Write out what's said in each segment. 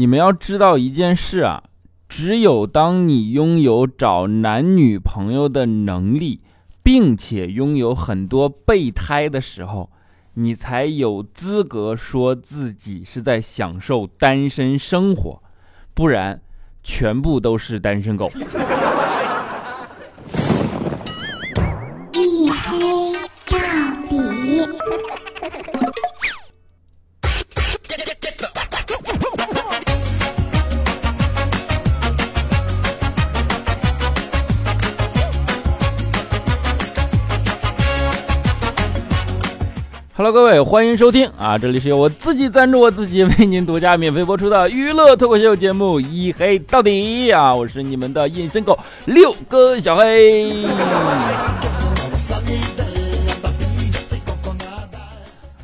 你们要知道一件事啊，只有当你拥有找男女朋友的能力，并且拥有很多备胎的时候，你才有资格说自己是在享受单身生活，不然全部都是单身狗。Hello，各位，欢迎收听啊！这里是由我自己赞助我自己，为您独家免费播出的娱乐脱口秀节目《一黑到底》啊！我是你们的隐身狗六哥小黑。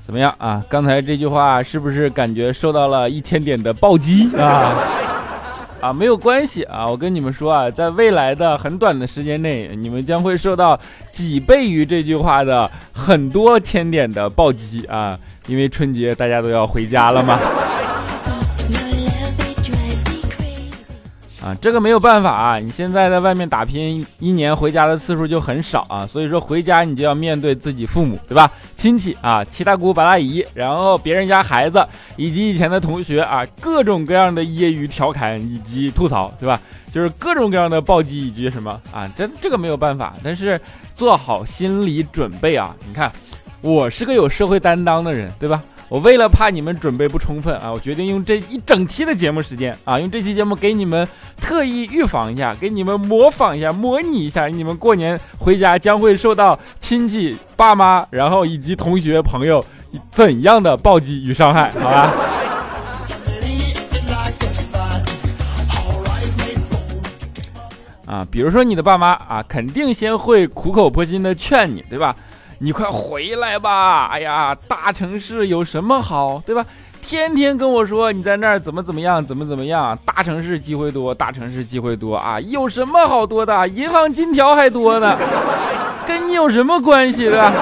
怎么样啊？刚才这句话是不是感觉受到了一千点的暴击啊？啊，没有关系啊！我跟你们说啊，在未来的很短的时间内，你们将会受到几倍于这句话的很多千点的暴击啊！因为春节大家都要回家了嘛。啊，这个没有办法啊！你现在在外面打拼，一年回家的次数就很少啊，所以说回家你就要面对自己父母，对吧？亲戚啊，七大姑八大姨，然后别人家孩子，以及以前的同学啊，各种各样的揶揄、调侃以及吐槽，对吧？就是各种各样的暴击以及什么啊，这这个没有办法，但是做好心理准备啊！你看，我是个有社会担当的人，对吧？我为了怕你们准备不充分啊，我决定用这一整期的节目时间啊，用这期节目给你们特意预防一下，给你们模仿一下，模拟一下你们过年回家将会受到亲戚、爸妈，然后以及同学、朋友怎样的暴击与伤害，好吧？啊，比如说你的爸妈啊，肯定先会苦口婆心的劝你，对吧？你快回来吧！哎呀，大城市有什么好，对吧？天天跟我说你在那儿怎么怎么样，怎么怎么样。大城市机会多，大城市机会多啊！有什么好多的？银行金条还多呢，跟你有什么关系，的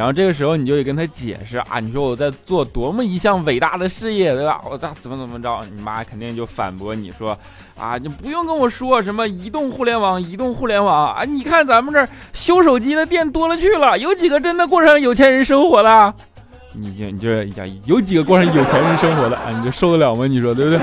然后这个时候你就得跟他解释啊，你说我在做多么一项伟大的事业，对吧？我咋怎么怎么着？你妈肯定就反驳你说，啊，你不用跟我说什么移动互联网，移动互联网啊！你看咱们这儿修手机的店多了去了，有几个真的过上有钱人生活的？你就你就讲有几个过上有钱人生活的啊？你就受得了吗？你说对不对？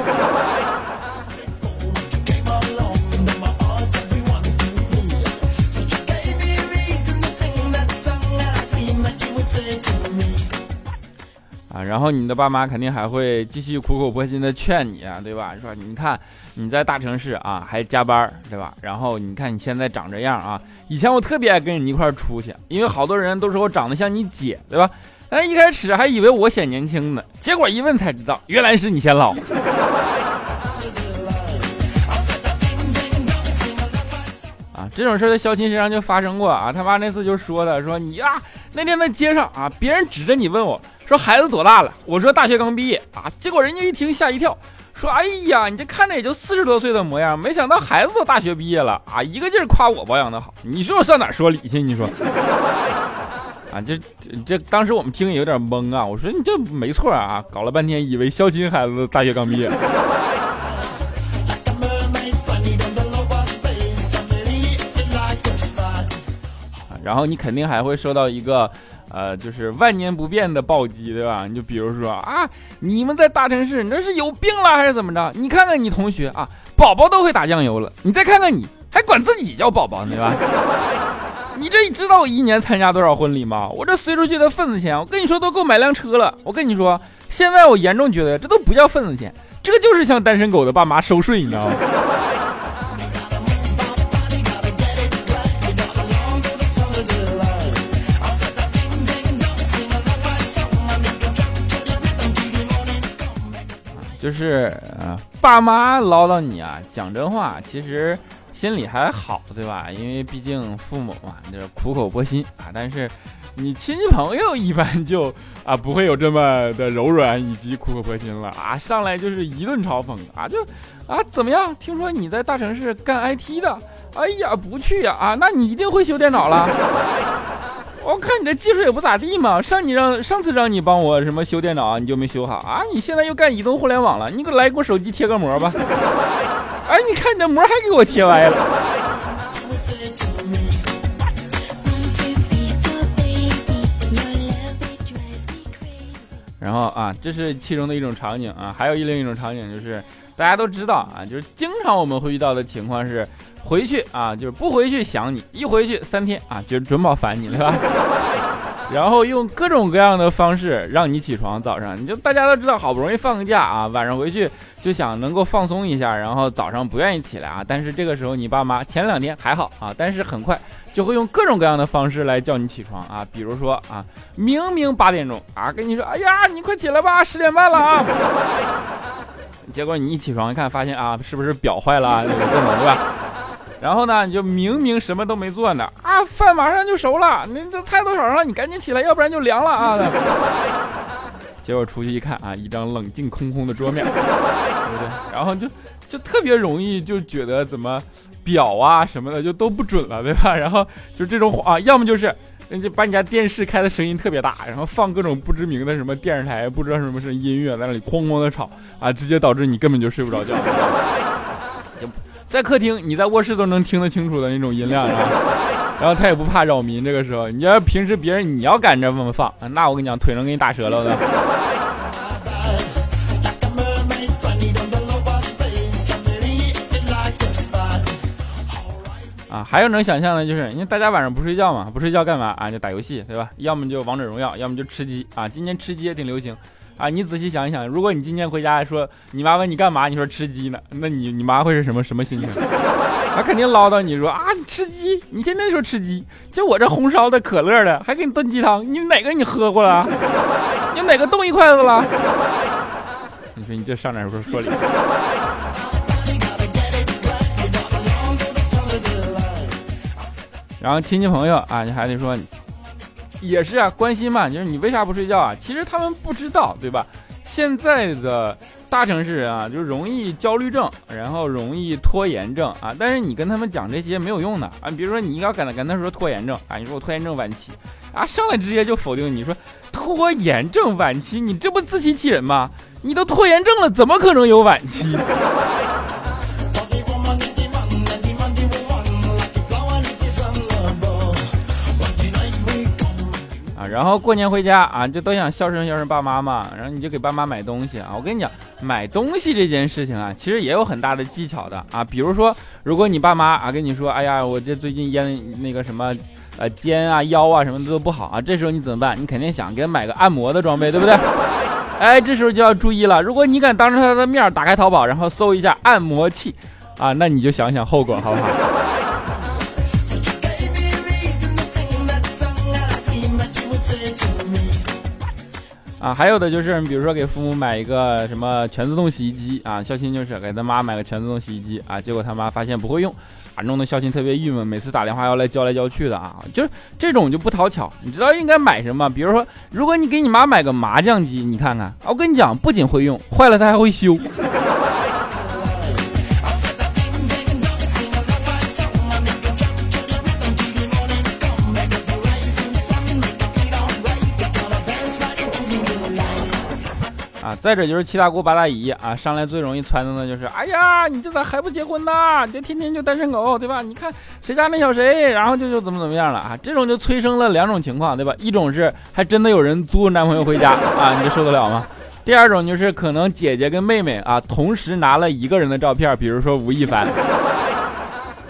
然后你的爸妈肯定还会继续苦口婆心的劝你啊，对吧？说你看你在大城市啊还加班，对吧？然后你看你现在长这样啊，以前我特别爱跟你一块出去，因为好多人都说我长得像你姐，对吧？哎，一开始还以为我显年轻呢，结果一问才知道，原来是你显老。啊，这种事在肖琴身上就发生过啊，他妈那次就说的，说你呀那天在街上啊，别人指着你问我。说孩子多大了？我说大学刚毕业啊。结果人家一听吓一跳，说：“哎呀，你这看着也就四十多岁的模样，没想到孩子都大学毕业了啊！”一个劲儿夸我保养的好。你说我上哪说理去？你说 啊，这这当时我们听也有点懵啊。我说你这没错啊，搞了半天以为肖钦孩子大学刚毕业。然后你肯定还会收到一个。呃，就是万年不变的暴击，对吧？你就比如说啊，你们在大城市，你这是有病了还是怎么着？你看看你同学啊，宝宝都会打酱油了，你再看看你，还管自己叫宝宝，对吧？你这知道我一年参加多少婚礼吗？我这随出去的份子钱，我跟你说都够买辆车了。我跟你说，现在我严重觉得这都不叫份子钱，这就是向单身狗的爸妈收税，你知道吗？就是呃，爸妈唠叨你啊，讲真话，其实心里还好，对吧？因为毕竟父母嘛，就是苦口婆心啊。但是你亲戚朋友一般就啊，不会有这么的柔软以及苦口婆心了啊，上来就是一顿嘲讽啊，就啊怎么样？听说你在大城市干 IT 的，哎呀，不去呀啊，那你一定会修电脑了。我看你这技术也不咋地嘛，上你让上次让你帮我什么修电脑，你就没修好啊？你现在又干移动互联网了，你给我来给我手机贴个膜吧。哎，你看你这膜还给我贴歪了。然后啊，这是其中的一种场景啊，还有一另一种场景就是大家都知道啊，就是经常我们会遇到的情况是，回去啊就是不回去想你，一回去三天啊就准保烦你了，吧？然后用各种各样的方式让你起床，早上你就大家都知道，好不容易放个假啊，晚上回去就想能够放松一下，然后早上不愿意起来啊。但是这个时候你爸妈前两天还好啊，但是很快就会用各种各样的方式来叫你起床啊，比如说啊，明明八点钟啊，跟你说，哎呀，你快起来吧，十点半了啊。结果你一起床一看，发现啊，是不是表坏了？各种对吧？然后呢，你就明明什么都没做呢，啊，饭马上就熟了，你这菜都炒上了，你赶紧起来，要不然就凉了啊！结果出去一看啊，一张冷静空空的桌面，对不对？然后就就特别容易就觉得怎么表啊什么的就都不准了，对吧？然后就这种啊，要么就是人家把你家电视开的声音特别大，然后放各种不知名的什么电视台，不知道什么是音乐在那里哐哐的吵啊，直接导致你根本就睡不着觉。在客厅，你在卧室都能听得清楚的那种音量，然后他也不怕扰民。这个时候，你要平时别人你要敢这么放，那我跟你讲，腿能给你打折了的。啊，还有能想象的就是，因为大家晚上不睡觉嘛，不睡觉干嘛啊？就打游戏，对吧？要么就王者荣耀，要么就吃鸡啊。今年吃鸡也挺流行。啊，你仔细想一想，如果你今天回家说你妈问你干嘛，你说吃鸡呢，那你你妈会是什么什么心情？她肯定唠叨你说啊，吃鸡，你天天说吃鸡，就我这红烧的、可乐的，还给你炖鸡汤，你哪个你喝过了？你哪个动一筷子了？你说你这上哪说说理？然后亲戚朋友啊，你还得说。也是啊，关心嘛，就是你为啥不睡觉啊？其实他们不知道，对吧？现在的大城市人啊，就容易焦虑症，然后容易拖延症啊。但是你跟他们讲这些没有用的啊。比如说你要跟他跟他说拖延症啊，你说我拖延症晚期啊，上来直接就否定你说拖延症晚期，你这不自欺欺人吗？你都拖延症了，怎么可能有晚期？然后过年回家啊，就都想孝顺孝顺爸妈嘛。然后你就给爸妈买东西啊。我跟你讲，买东西这件事情啊，其实也有很大的技巧的啊。比如说，如果你爸妈啊跟你说，哎呀，我这最近咽那个什么，呃，肩啊、腰啊什么的都不好啊，这时候你怎么办？你肯定想给他买个按摩的装备，对不对？哎，这时候就要注意了。如果你敢当着他的面打开淘宝，然后搜一下按摩器啊，那你就想想后果，好不好？啊，还有的就是，比如说给父母买一个什么全自动洗衣机啊，孝心就是给他妈买个全自动洗衣机啊，结果他妈发现不会用，啊，弄得孝心特别郁闷，每次打电话要来教来教去的啊，就是这种就不讨巧。你知道应该买什么？比如说，如果你给你妈买个麻将机，你看看，我跟你讲，不仅会用，坏了他还会修。再者就是七大姑八大姨啊，上来最容易撺掇的就是，哎呀，你这咋还不结婚呢？你这天天就单身狗，对吧？你看谁家那小谁，然后就就怎么怎么样了啊？这种就催生了两种情况，对吧？一种是还真的有人租男朋友回家啊，你这受得了吗？第二种就是可能姐姐跟妹妹啊同时拿了一个人的照片，比如说吴亦凡。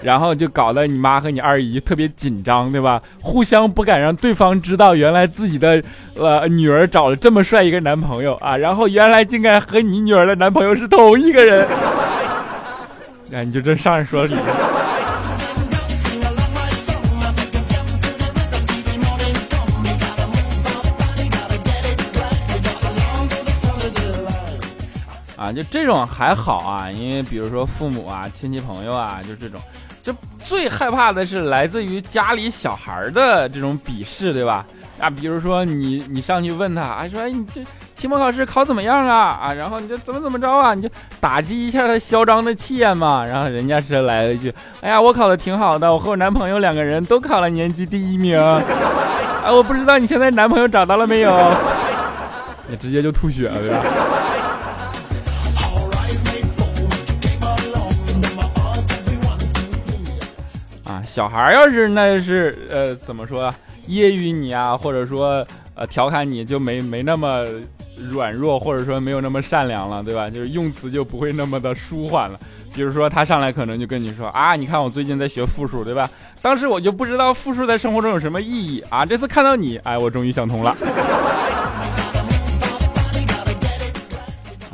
然后就搞得你妈和你二姨特别紧张，对吧？互相不敢让对方知道，原来自己的呃女儿找了这么帅一个男朋友啊！然后原来竟然和你女儿的男朋友是同一个人，哎，你就这上来说理。啊，就这种还好啊，因为比如说父母啊、亲戚朋友啊，就这种。就最害怕的是来自于家里小孩的这种鄙视，对吧？啊，比如说你你上去问他，啊，说哎你这期末考试考怎么样啊？啊，然后你就怎么怎么着啊？你就打击一下他嚣张的气焰嘛。然后人家是来了一句，哎呀，我考的挺好的，我和我男朋友两个人都考了年级第一名。啊，我不知道你现在男朋友找到了没有？你直接就吐血了，对吧啊，小孩要是那是呃怎么说，揶揄你啊，或者说呃调侃你，就没没那么软弱，或者说没有那么善良了，对吧？就是用词就不会那么的舒缓了。比如说他上来可能就跟你说啊，你看我最近在学复数，对吧？当时我就不知道复数在生活中有什么意义啊，这次看到你，哎，我终于想通了。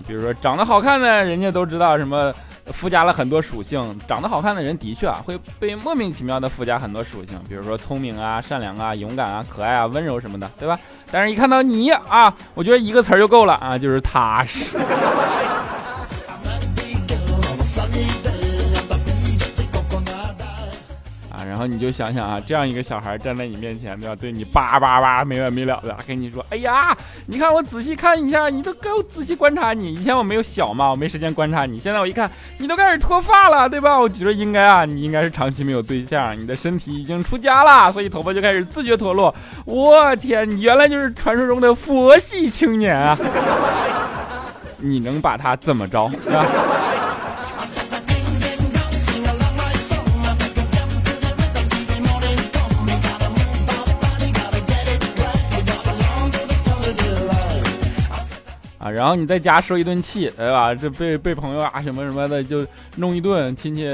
比如说长得好看的，人家都知道什么附加了很多属性。长得好看的人的确啊会被莫名其妙的附加很多属性，比如说聪明啊、善良啊、勇敢啊、可爱啊、温柔什么的，对吧？但是一看到你啊，我觉得一个词儿就够了啊，就是踏实。然后你就想想啊，这样一个小孩站在你面前，对吧？对你叭叭叭没完没了的跟你说：“哎呀，你看我仔细看一下，你都给我仔细观察你。以前我没有小嘛，我没时间观察你。现在我一看，你都开始脱发了，对吧？我觉得应该啊，你应该是长期没有对象，你的身体已经出家了，所以头发就开始自觉脱落。我天，你原来就是传说中的佛系青年啊！你能把他怎么着？是吧？”，然后你在家受一顿气，对吧？这被被朋友啊什么什么的就弄一顿，亲戚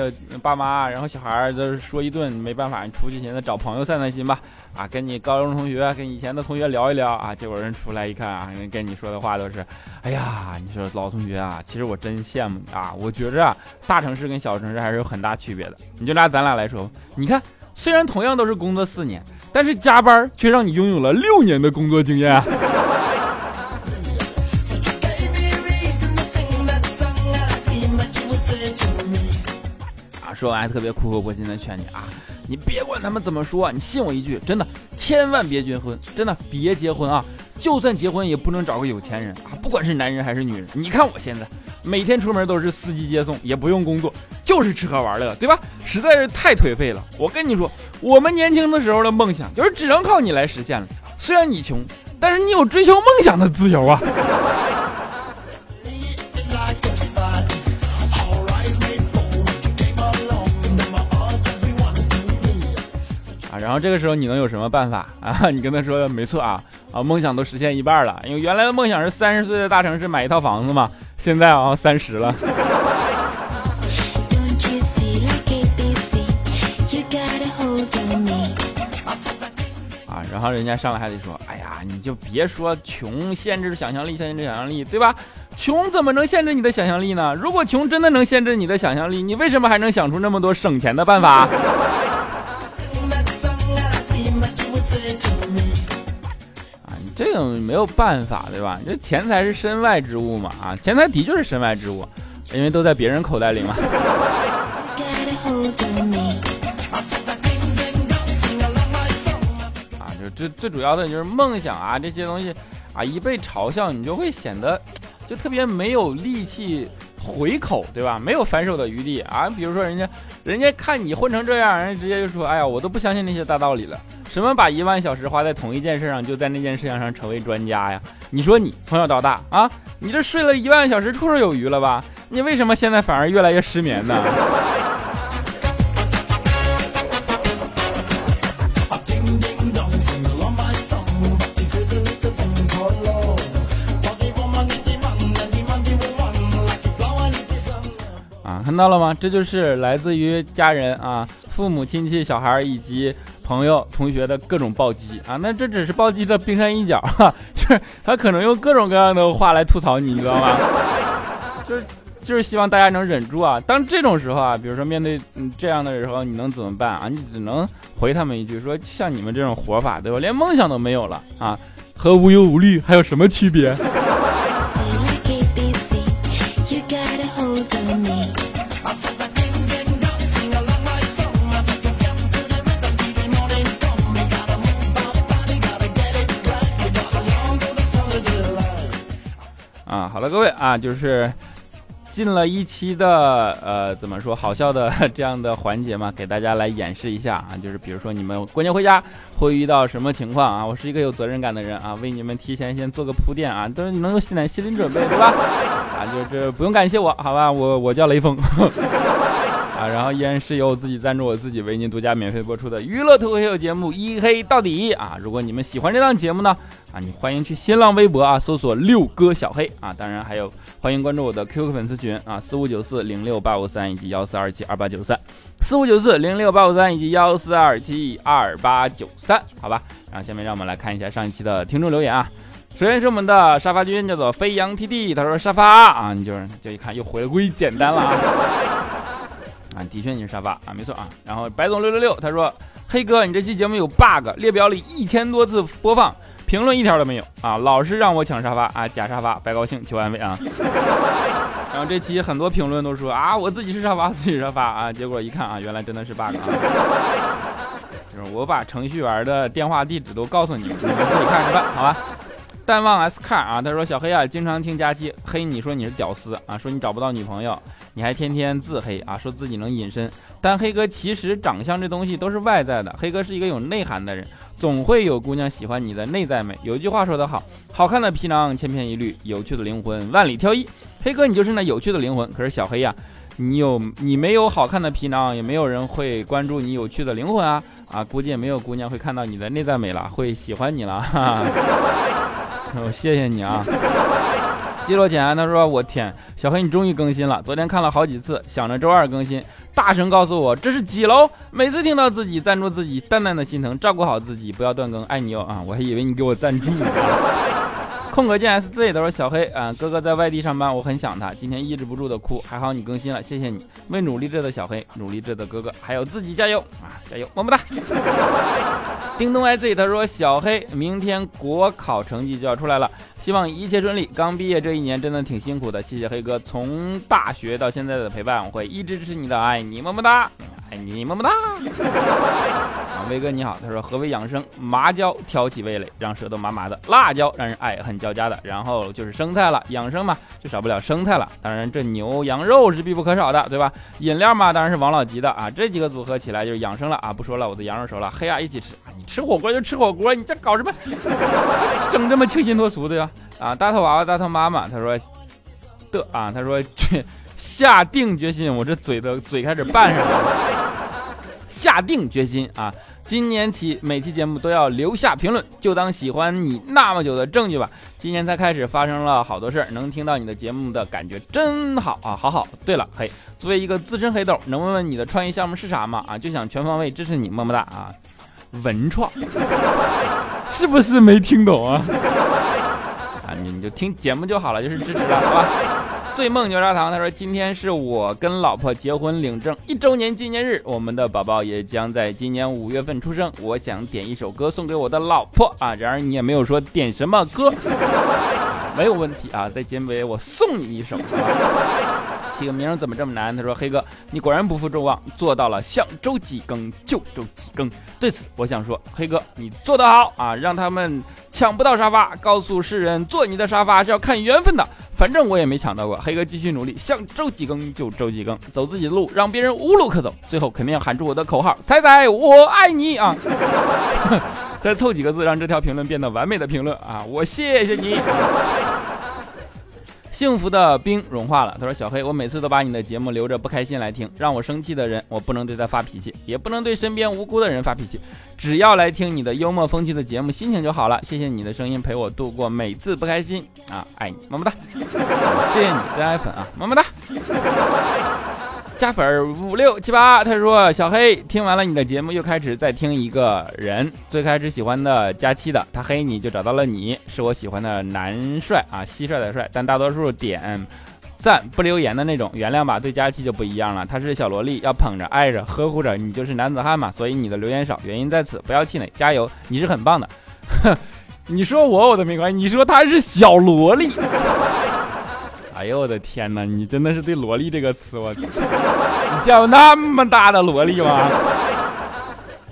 爸妈，然后小孩儿就是说一顿，没办法，你出去寻思找朋友散散心吧。啊，跟你高中同学、跟以前的同学聊一聊啊，结果人出来一看啊，人跟你说的话都是，哎呀，你说老同学啊，其实我真羡慕你啊，我觉着啊，大城市跟小城市还是有很大区别的。你就拿咱俩来说，你看，虽然同样都是工作四年，但是加班却让你拥有了六年的工作经验。说完还特别苦口婆心的劝你啊，你别管他们怎么说，你信我一句，真的，千万别结婚，真的别结婚啊！就算结婚也不能找个有钱人啊，不管是男人还是女人。你看我现在每天出门都是司机接送，也不用工作，就是吃喝玩乐，对吧？实在是太颓废了。我跟你说，我们年轻的时候的梦想就是只能靠你来实现了。虽然你穷，但是你有追求梦想的自由啊。然后这个时候你能有什么办法啊？你跟他说没错啊啊，梦想都实现一半了，因为原来的梦想是三十岁的大城市买一套房子嘛，现在啊三十了。啊，然后人家上来还得说，哎呀，你就别说穷限制想象力，限制想象力，对吧？穷怎么能限制你的想象力呢？如果穷真的能限制你的想象力，你为什么还能想出那么多省钱的办法？没有办法，对吧？这钱财是身外之物嘛，啊，钱财的确是身外之物，因为都在别人口袋里嘛。啊，就最最主要的就是梦想啊，这些东西啊，一被嘲笑，你就会显得就特别没有力气回口，对吧？没有反手的余地啊。比如说人家，人家看你混成这样，人家直接就说，哎呀，我都不相信那些大道理了。什么把一万小时花在同一件事上，就在那件事情上成为专家呀？你说你从小到大啊，你这睡了一万小时绰绰有余了吧？你为什么现在反而越来越失眠呢？啊，看到了吗？这就是来自于家人啊，父母亲戚、小孩以及。朋友、同学的各种暴击啊，那这只是暴击的冰山一角哈，就是他可能用各种各样的话来吐槽你，你知道吗？就是就是希望大家能忍住啊。当这种时候啊，比如说面对这样的时候，你能怎么办啊？你只能回他们一句说，像你们这种活法，对吧？连梦想都没有了啊，和无忧无虑还有什么区别？啊，就是进了一期的呃，怎么说好笑的这样的环节嘛，给大家来演示一下啊，就是比如说你们过年回家会遇到什么情况啊？我是一个有责任感的人啊，为你们提前先做个铺垫啊，都是能有心点心理准备，对吧？啊，就这不用感谢我，好吧？我我叫雷锋。啊，然后依然是由我自己赞助我自己为您独家免费播出的娱乐脱口秀节目《一黑到底》啊！如果你们喜欢这档节目呢，啊，你欢迎去新浪微博啊搜索六哥小黑啊，当然还有欢迎关注我的 QQ 粉丝群啊四五九四零六八五三以及幺四二七二八九三四五九四零六八五三以及幺四二七二八九三，好吧？然后下面让我们来看一下上一期的听众留言啊。首先是我们的沙发君，叫做飞扬 TD，他说沙发啊，你就是就一看又回归简单了啊。啊，的确你是沙发啊，没错啊。然后白总六六六他说：“黑哥，你这期节目有 bug，列表里一千多次播放，评论一条都没有啊，老是让我抢沙发啊，假沙发，白高兴，求安慰啊。”然后这期很多评论都说啊，我自己是沙发，自己沙发啊，结果一看啊，原来真的是 bug 啊。就是我把程序员的电话地址都告诉你，你们自己看着办，好吧？淡忘 S 卡啊，他说小黑啊，经常听佳期黑你说你是屌丝啊，说你找不到女朋友，你还天天自黑啊，说自己能隐身。但黑哥其实长相这东西都是外在的，黑哥是一个有内涵的人，总会有姑娘喜欢你的内在美。有一句话说得好，好看的皮囊千篇一律，有趣的灵魂万里挑一。黑哥你就是那有趣的灵魂，可是小黑呀，你有你没有好看的皮囊，也没有人会关注你有趣的灵魂啊啊，估计也没有姑娘会看到你的内在美了，会喜欢你了。哈我 谢谢你啊，记录简安他说我天，小黑你终于更新了，昨天看了好几次，想着周二更新，大声告诉我这是几楼？每次听到自己赞助自己，淡淡的心疼，照顾好自己，不要断更，爱你哦啊！我还以为你给我赞助。空格键 SZ 都说小黑啊，哥哥在外地上班，我很想他，今天抑制不住的哭，还好你更新了，谢谢你，为努力着的小黑，努力着的哥哥，还有自己加油啊，加油，么么哒。叮咚 IZ 他说小黑明天国考成绩就要出来了，希望一切顺利。刚毕业这一年真的挺辛苦的，谢谢黑哥从大学到现在的陪伴，我会一直支持你的，爱你么么哒。爱你么么哒！啊，威哥你好，他说何为养生？麻椒挑起味蕾，让舌头麻麻的；辣椒让人爱恨交加的。然后就是生菜了，养生嘛，就少不了生菜了。当然这牛羊肉是必不可少的，对吧？饮料嘛，当然是王老吉的啊。这几个组合起来就是养生了啊！不说了，我的羊肉熟了，黑啊一起吃。你吃火锅就吃火锅，你这搞什么？整这么清新脱俗的呀？啊，大头娃娃大头妈妈，他说的啊，他说下定决心，我这嘴的嘴开始拌上了。下定决心啊！今年起每期节目都要留下评论，就当喜欢你那么久的证据吧。今年才开始发生了好多事儿，能听到你的节目的感觉真好啊！好好。对了，嘿，作为一个资深黑豆，能问问你的创业项目是啥吗？啊，就想全方位支持你，么么哒啊！文创是不是没听懂啊？啊，你你就听节目就好了，就是支持了，好吧？醉梦牛轧糖，他说：“今天是我跟老婆结婚领证一周年纪念日，我们的宝宝也将在今年五月份出生。我想点一首歌送给我的老婆啊，然而你也没有说点什么歌，没有问题啊，在结尾我送你一首。”起个名怎么这么难？他说：“黑哥，你果然不负众望，做到了想周几更就周几更。对此，我想说，黑哥你做得好啊！让他们抢不到沙发，告诉世人坐你的沙发是要看缘分的。反正我也没抢到过。黑哥继续努力，想周几更就周几更，走自己的路，让别人无路可走。最后肯定要喊出我的口号：彩彩，我爱你啊！再凑几个字，让这条评论变得完美的评论啊！我谢谢你。”幸福的冰融化了。他说：“小黑，我每次都把你的节目留着不开心来听，让我生气的人，我不能对他发脾气，也不能对身边无辜的人发脾气。只要来听你的幽默风趣的节目，心情就好了。谢谢你的声音陪我度过每次不开心啊，爱你，么么哒。谢谢你，真爱粉啊，么么哒。”加粉五六七八，他说小黑听完了你的节目，又开始再听一个人。最开始喜欢的佳期的，他黑你就找到了你，是我喜欢的男帅啊，蟋蟀的帅。但大多数点赞不留言的那种，原谅吧。对佳期就不一样了，他是小萝莉，要捧着爱着呵护着，你就是男子汉嘛，所以你的留言少，原因在此，不要气馁，加油，你是很棒的。你说我我都没关系，你说他是小萝莉。哎呦我的天哪！你真的是对“萝莉”这个词，我，你见过那么大的萝莉吗？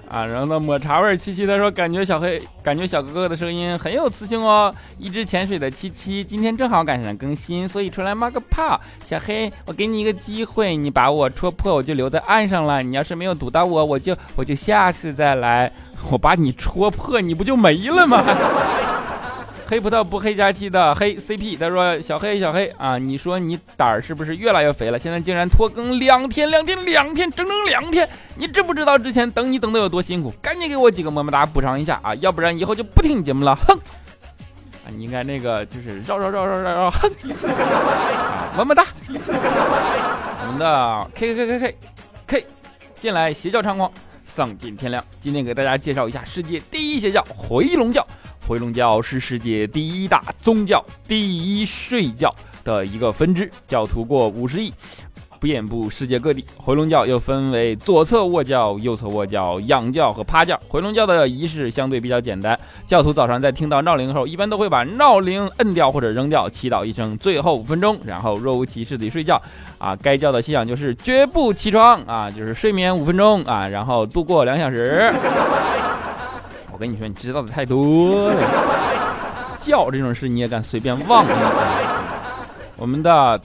啊，然后呢，抹茶味七七他说感觉小黑感觉小哥哥的声音很有磁性哦。一直潜水的七七今天正好赶上更新，所以出来冒个泡。小黑，我给你一个机会，你把我戳破，我就留在岸上了。你要是没有堵到我，我就我就下次再来。我把你戳破，你不就没了吗？黑葡萄不黑加七的黑 CP，他说小黑小黑啊，你说你胆儿是不是越来越肥了？现在竟然拖更两天两天两天，整整两天，你知不知道之前等你等的有多辛苦？赶紧给我几个么么哒补偿一下啊，要不然以后就不听你节目了，哼！啊，你应该那个就是绕绕绕绕绕绕，哼！啊，么么哒！我们的 K K K K K K 进来邪教猖狂，丧尽天良。今天给大家介绍一下世界第一邪教回龙教。回龙教是世界第一大宗教、第一睡教的一个分支，教徒过五十亿，遍布世界各地。回龙教又分为左侧卧教、右侧卧教、仰教和趴教。回龙教的仪式相对比较简单，教徒早上在听到闹铃后，一般都会把闹铃摁掉或者扔掉，祈祷一声，最后五分钟，然后若无其事地睡觉。啊，该教的信仰就是绝不起床啊，就是睡眠五分钟啊，然后度过两小时。我跟你说，你知道的太多了。教这种事你也敢随便妄议？我们的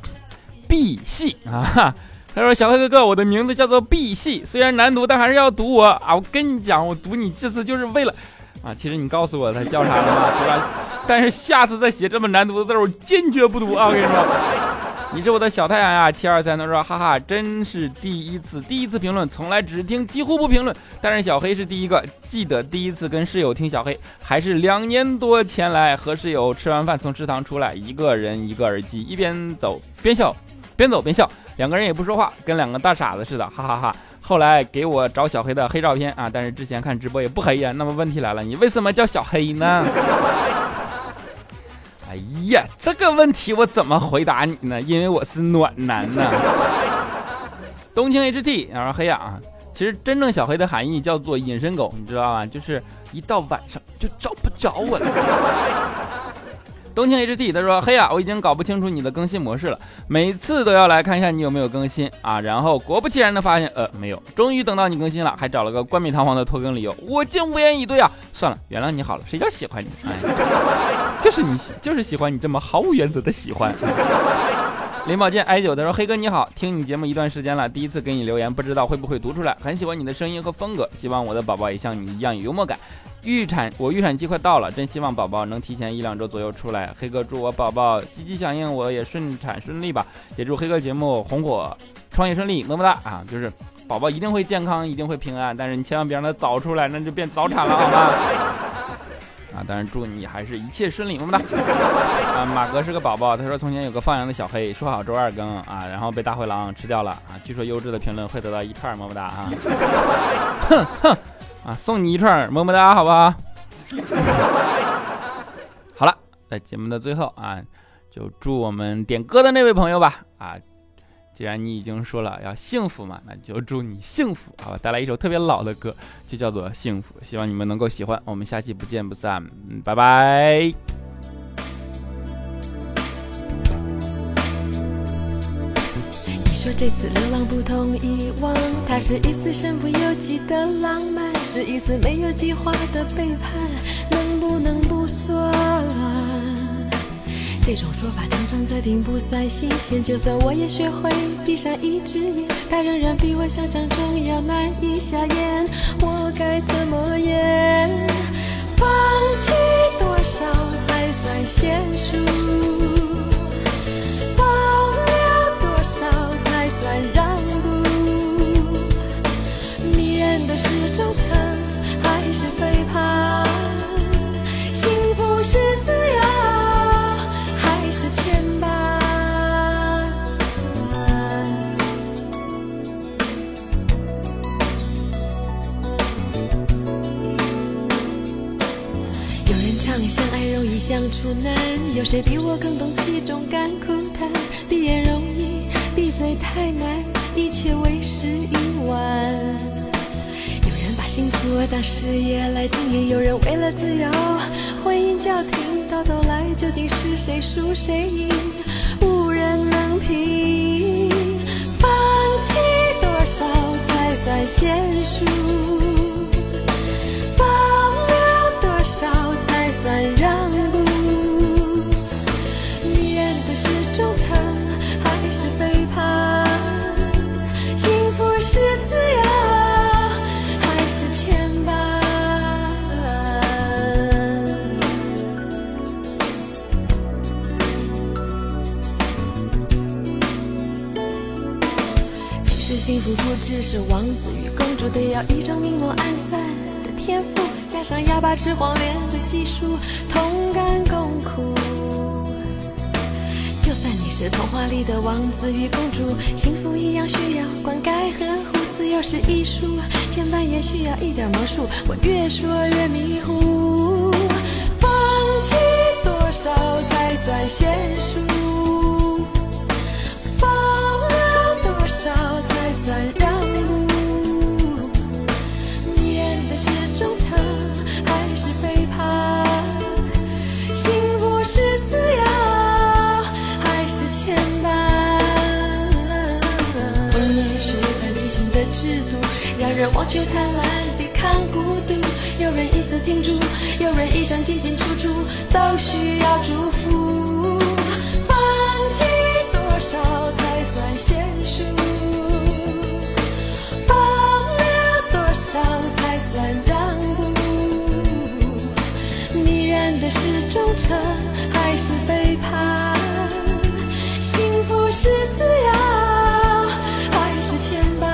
B 系啊，他说：“小黑哥哥，我的名字叫做 B 系，虽然难读，但还是要读我啊！我跟你讲，我读你这次就是为了啊，其实你告诉我他叫啥了嘛，对吧？但是下次再写这么难读的字，我坚决不读啊！我跟你说。”你是我的小太阳呀，七二三他说，哈哈，真是第一次，第一次评论，从来只听，几乎不评论。但是小黑是第一个，记得第一次跟室友听小黑，还是两年多前来和室友吃完饭从食堂出来，一个人一个耳机，一边走边笑，边走边笑，两个人也不说话，跟两个大傻子似的，哈哈哈。后来给我找小黑的黑照片啊，但是之前看直播也不黑呀。那么问题来了，你为什么叫小黑呢？哎呀，这个问题我怎么回答你呢？因为我是暖男呢。东青 HT，然后黑啊，其实真正小黑的含义叫做隐身狗，你知道吧？就是一到晚上就找不着我了。东京 HT 他说：“嘿呀，我已经搞不清楚你的更新模式了，每次都要来看一下你有没有更新啊。然后果不其然的发现，呃，没有。终于等到你更新了，还找了个冠冕堂皇的拖更理由，我竟无言以对啊。算了，原谅你好了。谁叫喜欢你？哎，就是你，就是喜欢你这么毫无原则的喜欢。”林宝健 i 九他说：“黑哥你好，听你节目一段时间了，第一次给你留言，不知道会不会读出来。很喜欢你的声音和风格，希望我的宝宝也像你一样有幽默感。”预产，我预产期快到了，真希望宝宝能提前一两周左右出来。黑哥祝我宝宝积极响应，我也顺产顺利吧。也祝黑哥节目红火，创业顺利，么么哒啊！就是宝宝一定会健康，一定会平安，但是你千万别让他早出来，那就变早产了，好吗？啊，当然祝你还是一切顺利，么么哒。啊，马哥是个宝宝，他说从前有个放羊的小黑，说好周二更啊，然后被大灰狼吃掉了啊。据说优质的评论会得到一串么么哒啊。哼哼。啊，送你一串么么哒，好不好？好了，在节目的最后啊，就祝我们点歌的那位朋友吧。啊，既然你已经说了要幸福嘛，那就祝你幸福好吧！带来一首特别老的歌，就叫做《幸福》，希望你们能够喜欢。我们下期不见不散，嗯，拜拜。说这次流浪不同以往，它是一次身不由己的浪漫，是一次没有计划的背叛，能不能不算？这种说法常常在听，不算新鲜。就算我也学会闭上一只眼，它仍然比我想象中要难以下咽。我该怎处难，有谁比我更懂其中甘苦谈？闭眼容易。闭嘴太难，一切为时已晚。有人把幸福当事业来经营，有人为了自由，婚姻叫停，到头来究竟是谁输谁赢，无人能评。得要一张明眸暗算的天赋，加上哑巴吃黄连的技术，同甘共苦。就算你是童话里的王子与公主，幸福一样需要灌溉和护。自由是艺术，牵绊也需要一点魔术。我越说越迷糊，放弃多少才算娴熟？却贪婪，抵抗孤独。有人一次停住，有人一生进进出出，都需要祝福。放弃多少才算娴熟？放了多少才算让步？迷人的是忠诚还是背叛？幸福是自由还是牵绊？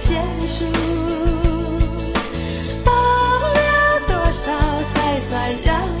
仙树保留多少才算让